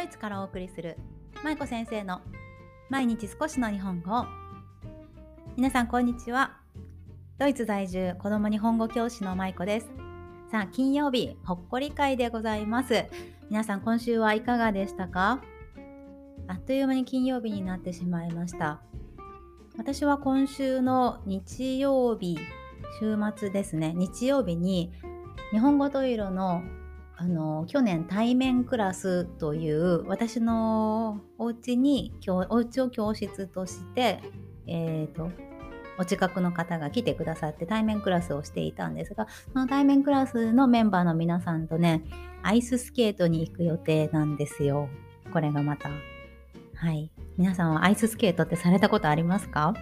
ドイツからお送りする舞子先生の毎日少しの日本語。皆さんこんにちは。ドイツ在住子供日本語教師の舞子です。さあ金曜日ほっこり会でございます。皆さん今週はいかがでしたか？あっという間に金曜日になってしまいました。私は今週の日曜日週末ですね。日曜日に日本語と色のあの去年対面クラスという私のお家にお家を教室として、えーと、お近くの方が来てくださって対面クラスをしていたんですがその対面クラスのメンバーの皆さんとねアイススケートに行く予定なんですよ。これがまた。はい。皆さんはアイススケートってされたことありますか？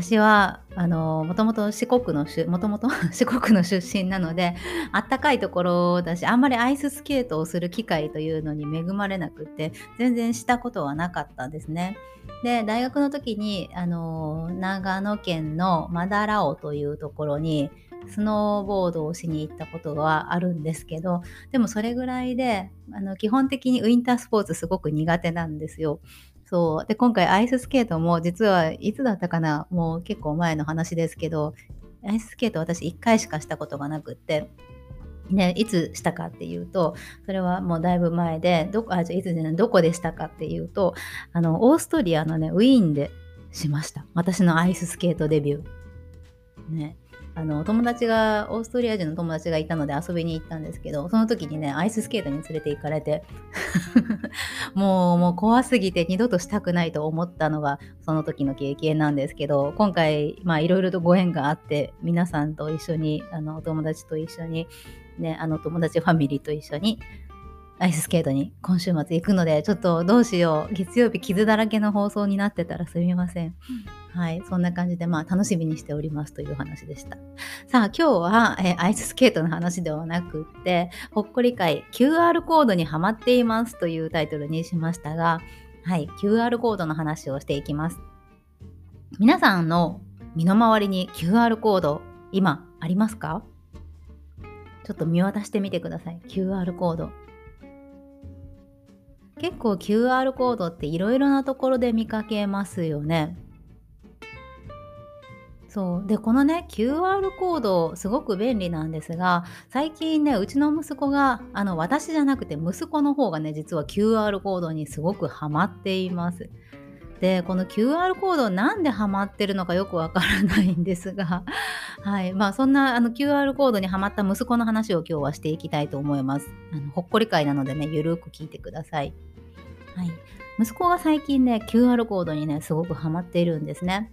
私はあのもともと四国のもともと四国の出身なのであったかいところだしあんまりアイススケートをする機会というのに恵まれなくて全然したことはなかったんですね。で大学の時にあの長野県のマダラオというところにスノーボードをしに行ったことはあるんですけどでもそれぐらいであの基本的にウィンタースポーツすごく苦手なんですよ。そう。で、今回アイススケートも実はいつだったかなもう結構前の話ですけど、アイススケート私1回しかしたことがなくって、ね、いつしたかっていうと、それはもうだいぶ前で、どこ、あ、じゃいつじゃない、どこでしたかっていうと、あの、オーストリアのね、ウィーンでしました。私のアイススケートデビュー。ね。あの友達がオーストリア人の友達がいたので遊びに行ったんですけどその時にねアイススケートに連れて行かれて もうもう怖すぎて二度としたくないと思ったのがその時の経験なんですけど今回まあいろいろとご縁があって皆さんと一緒にあのお友達と一緒にねあの友達ファミリーと一緒にアイススケートに今週末行くので、ちょっとどうしよう。月曜日傷だらけの放送になってたらすみません。うん、はい。そんな感じで、まあ楽しみにしておりますという話でした。さあ、今日は、えー、アイススケートの話ではなくって、ほっこり会 QR コードにはまっていますというタイトルにしましたが、はい。QR コードの話をしていきます。皆さんの身の回りに QR コード、今ありますか？ちょっと見渡してみてください。QR コード。結構 QR コードっていろいろなところで見かけますよね。そうでこのね QR コードすごく便利なんですが最近ねうちの息子があの私じゃなくて息子の方がね実は QR コードにすごくハマっています。でこの QR コードなんでハマってるのかよくわからないんですが、はいまあ、そんなあの QR コードにハマった息子の話を今日はしていきたいと思います。あのほっこり会なのでねゆるく聞いてください。はい、息子が最近ね QR コードにねすごくハマっているんですね。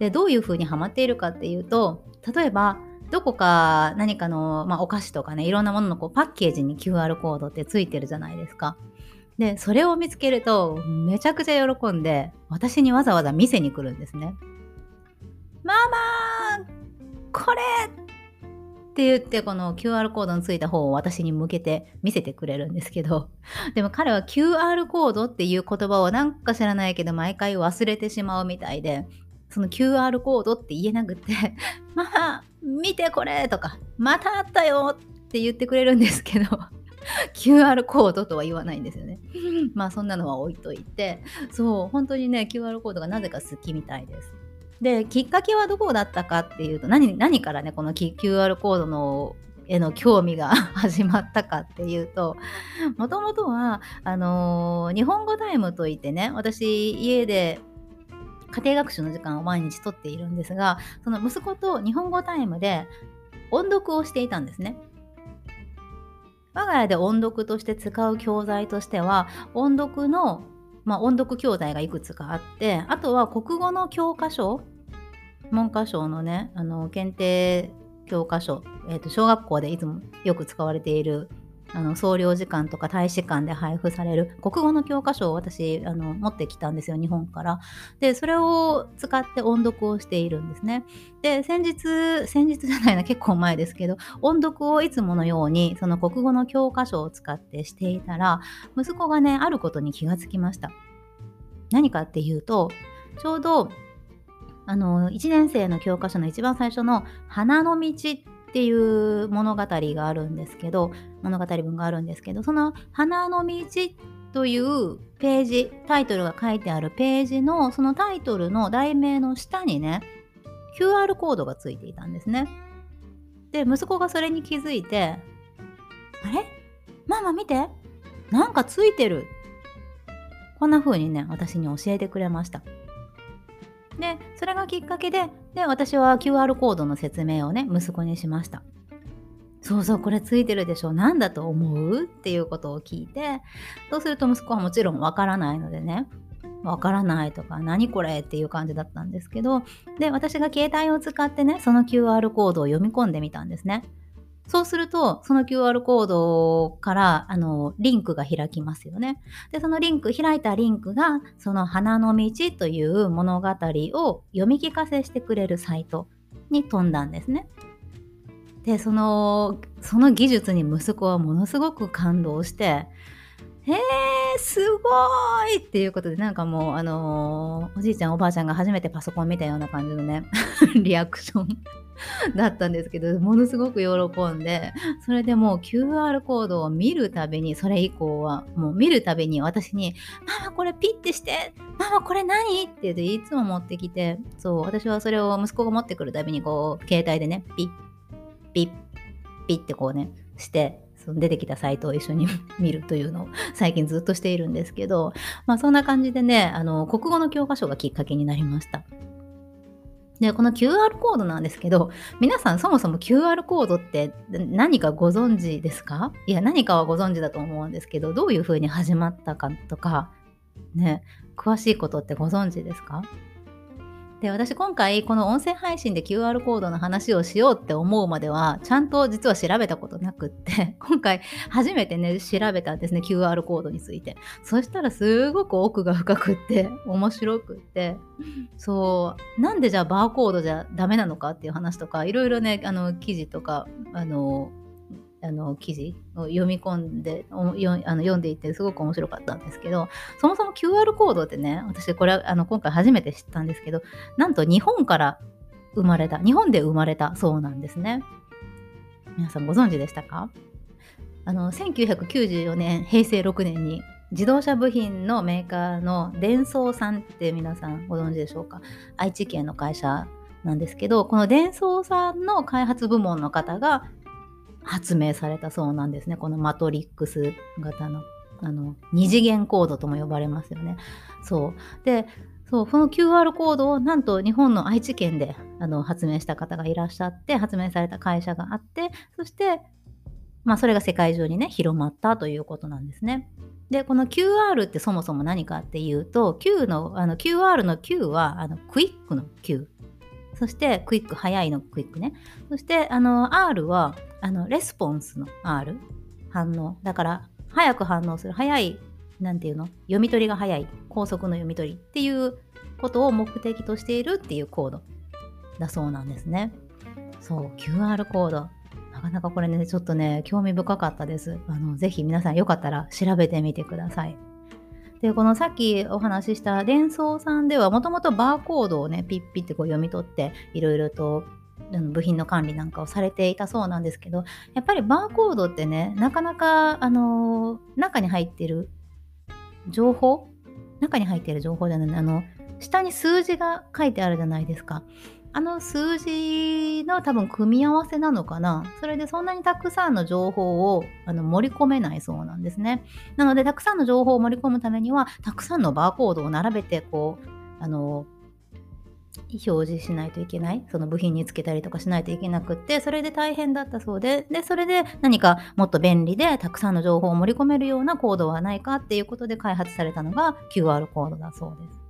でどういうふうにハマっているかっていうと例えばどこか何かの、まあ、お菓子とかねいろんなもののこうパッケージに QR コードってついてるじゃないですか。でそれを見つけるとめちゃくちゃ喜んで私にわざわざ見せに来るんですね。ママこれって言ってこの QR コードのついた方を私に向けて見せてくれるんですけど でも彼は QR コードっていう言葉をなんか知らないけど毎回忘れてしまうみたいでその QR コードって言えなくて「ママ見てこれ!」とか「またあったよ!」って言ってくれるんですけど QR コードとは言わないんですよね。まあそんなのは置いといてそう本当にね QR コードがなぜか好きみたいです。できっかけはどこだったかっていうと何何からねこの QR コードのへの興味が始まったかっていうともともとはあのー、日本語タイムといってね私家で家庭学習の時間を毎日とっているんですがその息子と日本語タイムで音読をしていたんですね。我が家で音読として使う教材としては音読のまあ、音読教材がいくつかあってあとは国語の教科書文科省のねあの検定教科書、えーと、小学校でいつもよく使われているあの総領事館とか大使館で配布される国語の教科書を私あの持ってきたんですよ日本から。でそれを使って音読をしているんですね。で先日先日じゃないな結構前ですけど音読をいつものようにその国語の教科書を使ってしていたら息子がねあることに気がつきました。何かっていうとちょうどあの1年生の教科書の一番最初の「花の道」っっていう物語があるんですけど物語文があるんですけどその「花の道」というページタイトルが書いてあるページのそのタイトルの題名の下にね QR コードがついていたんですね。で息子がそれに気づいて「あれ？ママ見て？なんかついてる」こんな風にね私に教えてくれました。でそれがきっかけでで私は QR コードの説明をね息子にしました。そうそうこれついてるでしょ。何だと思う？っていうことを聞いてそうすると息子はもちろんわからないのでね。わからないとか何これ？っていう感じだったんですけどで私が携帯を使ってねその QR コードを読み込んでみたんですね。そうするとその QR コードからあのリンクが開きますよね。でそのリンク開いたリンクがその花の道という物語を読み聞かせしてくれるサイトに飛んだんですね。でそのその技術に息子はものすごく感動してへえ、すごいっていうことで、なんかもう、あのー、おじいちゃん、おばあちゃんが初めてパソコン見たような感じのね、リアクション だったんですけど、ものすごく喜んで、それでもう QR コードを見るたびに、それ以降は、もう見るたびに私に、ママこれピッてして、ママこれ何？って言っていつも持ってきて、そう、私はそれを息子が持ってくるたびに、こう、携帯でね、ピッ、ピッ、ピッってこうね、して、その出てきたサイトを一緒に見るというのを最近ずっとしているんですけど、まあそんな感じでね、あの、国語の教科書がきっかけになりました。で、この QR コードなんですけど、皆さんそもそも QR コードって何かご存知ですか？いや、何かはご存知だと思うんですけど、どういうふうに始まったかとか、ね、詳しいことってご存知ですか？で私今回この音声配信で QR コードの話をしようって思うまではちゃんと実は調べたことなくって 今回初めてね調べたんですね QR コードについて。そしたらすごく奥が深くって面白くって。そう。なんでじゃあバーコードじゃダメなのかっていう話とかいろいろねあの記事とかあのあの記事を読み込んであの読んでいてすごく面白かったんですけどそもそも QR コードってね私これあの今回初めて知ったんですけどなんと日本から生まれた日本で生まれたそうなんですね。皆さんご存知でしたか？あの1994年平成6年に自動車部品のメーカーのデンソーさんって皆さんご存知でしょうか？愛知県の会社なんですけどこのデンソーさんの開発部門の方が発明されたそうなんですねこのマトリックス型のあの二次元コードとも呼ばれますよね。そうでそうこの QR コードをなんと日本の愛知県であの発明した方がいらっしゃって発明された会社があってそしてまあそれが世界中にね広まったということなんですね。でこの QR ってそもそも何かっていうと Q のあの QR の Q はあのクイックの Q そしてクイック早いのクイックねそしてあの R はあのレスポンスの R 反応。だから早く反応する。早いなんていうの？読み取りが早い。高速の読み取りっていうことを目的としているっていうコードだそうなんですね。そう。QR コード。なかなかこれねちょっとね興味深かったです。あのぜひ皆さんよかったら調べてみてください。でこのさっきお話しした伝送さんではもともとバーコードをねピッピッてこう読み取っていろいろと部品の管理なんかをされていたそうなんですけどやっぱりバーコードってねなかなかあの、中に入ってる情報中に入ってる情報じゃないあの下に数字が書いてあるじゃないですか。あの数字の多分組み合わせなのかな。それでそんなにたくさんの情報をあの盛り込めないそうなんですね。なのでたくさんの情報を盛り込むためにはたくさんのバーコードを並べてこうあの表示しないといけないその部品につけたりとかしないといけなくってそれで大変だったそうででそれで何かもっと便利でたくさんの情報を盛り込めるようなコードはないかっていうことで開発されたのが QR コードだそうです。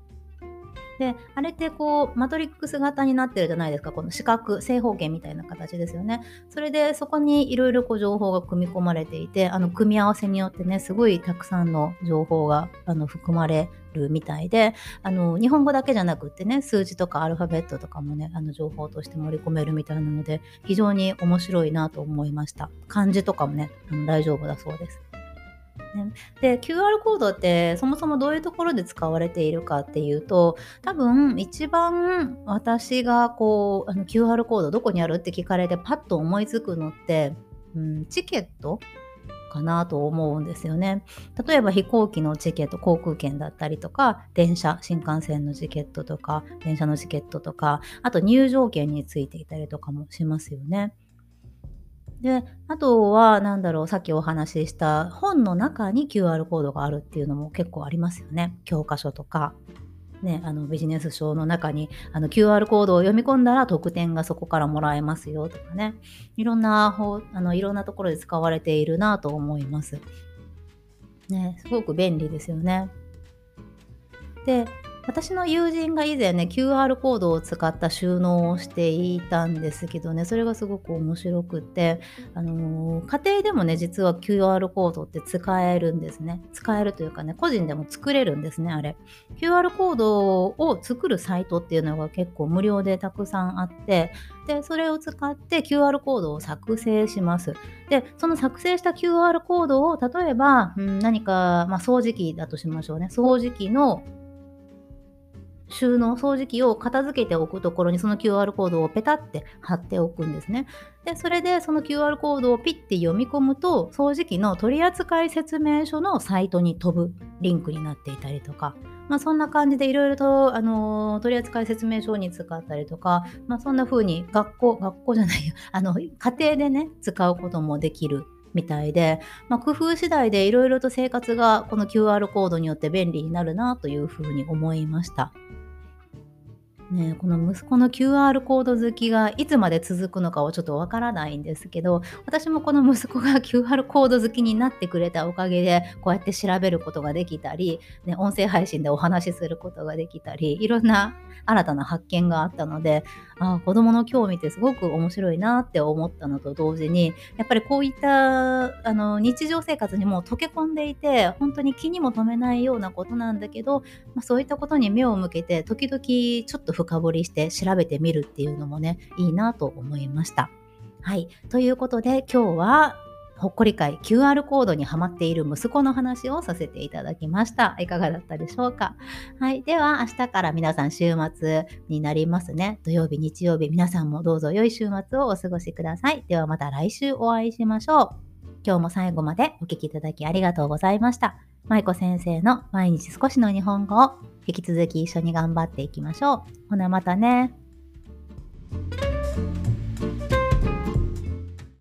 であれってこうマトリックス型になってるじゃないですか。この四角正方形みたいな形ですよね。それでそこにいろいろ情報が組み込まれていてあの組み合わせによってねすごいたくさんの情報があの含まれるみたいであの日本語だけじゃなくってね数字とかアルファベットとかもねあの情報として盛り込めるみたいなので非常に面白いなと思いました。漢字とかもねあの大丈夫だそうです。で QR コードってそもそもどういうところで使われているかっていうと多分一番私がこうあの QR コードどこにあるって聞かれてパッと思いつくのって、うん、チケットかなと思うんですよね。例えば飛行機のチケット、航空券だったりとか、電車、新幹線のチケットとか、電車のチケットとか、あと入場券についていたりとかもしますよね。で、あとは、なんだろう、さっきお話しした本の中に QR コードがあるっていうのも結構ありますよね。教科書とか。ね、あのビジネス書の中にあの QR コードを読み込んだら特典がそこからもらえますよとかねいろんな方あのいろんなところで使われているなと思います。ね、すごく便利ですよね。で私の友人が以前ね QR コードを使った収納をしていたんですけどねそれがすごく面白くてあのー、家庭でもね実は QR コードって使えるんですね。使えるというかね個人でも作れるんですねあれ。QR コードを作るサイトっていうのが結構無料でたくさんあってでそれを使って QR コードを作成します。でその作成した QR コードを例えば、うん、何か、まあ、掃除機だとしましょうね。掃除機の収納掃除機を片付けておくところにその QR コードをペタって貼っておくんですね。でそれでその QR コードをピッて読み込むと掃除機の取扱説明書のサイトに飛ぶリンクになっていたりとか、まあ、そんな感じでいろいろと、あのー、取扱説明書に使ったりとか、まあ、そんな風に学校学校じゃないよ あの家庭でね使うこともできるみたいで、まあ、工夫次第でいろいろと生活がこの QR コードによって便利になるなというふうに思いました。ね、この息子の QR コード好きがいつまで続くのかはちょっとわからないんですけど私もこの息子が QR コード好きになってくれたおかげでこうやって調べることができたり、ね、音声配信でお話しすることができたりいろんな新たな発見があったのであ子どもの興味ってすごく面白いなって思ったのと同時にやっぱりこういったあの日常生活にも溶け込んでいて本当に気にも留めないようなことなんだけど、まあ、そういったことに目を向けて時々ちょっと深掘りして調べてみるっていうのもねいいなと思いました。はい。ということで今日はほっこり会 QR コードにはまっている息子の話をさせていただきました。いかがだったでしょうか？はい。では、明日から皆さん週末になりますね。土曜日、日曜日、皆さんもどうぞ良い週末をお過ごしください。ではまた来週お会いしましょう。今日も最後までお聴きいただきありがとうございました。舞子先生の毎日少しの日本語を引き続き一緒に頑張っていきましょう。ほなまたね。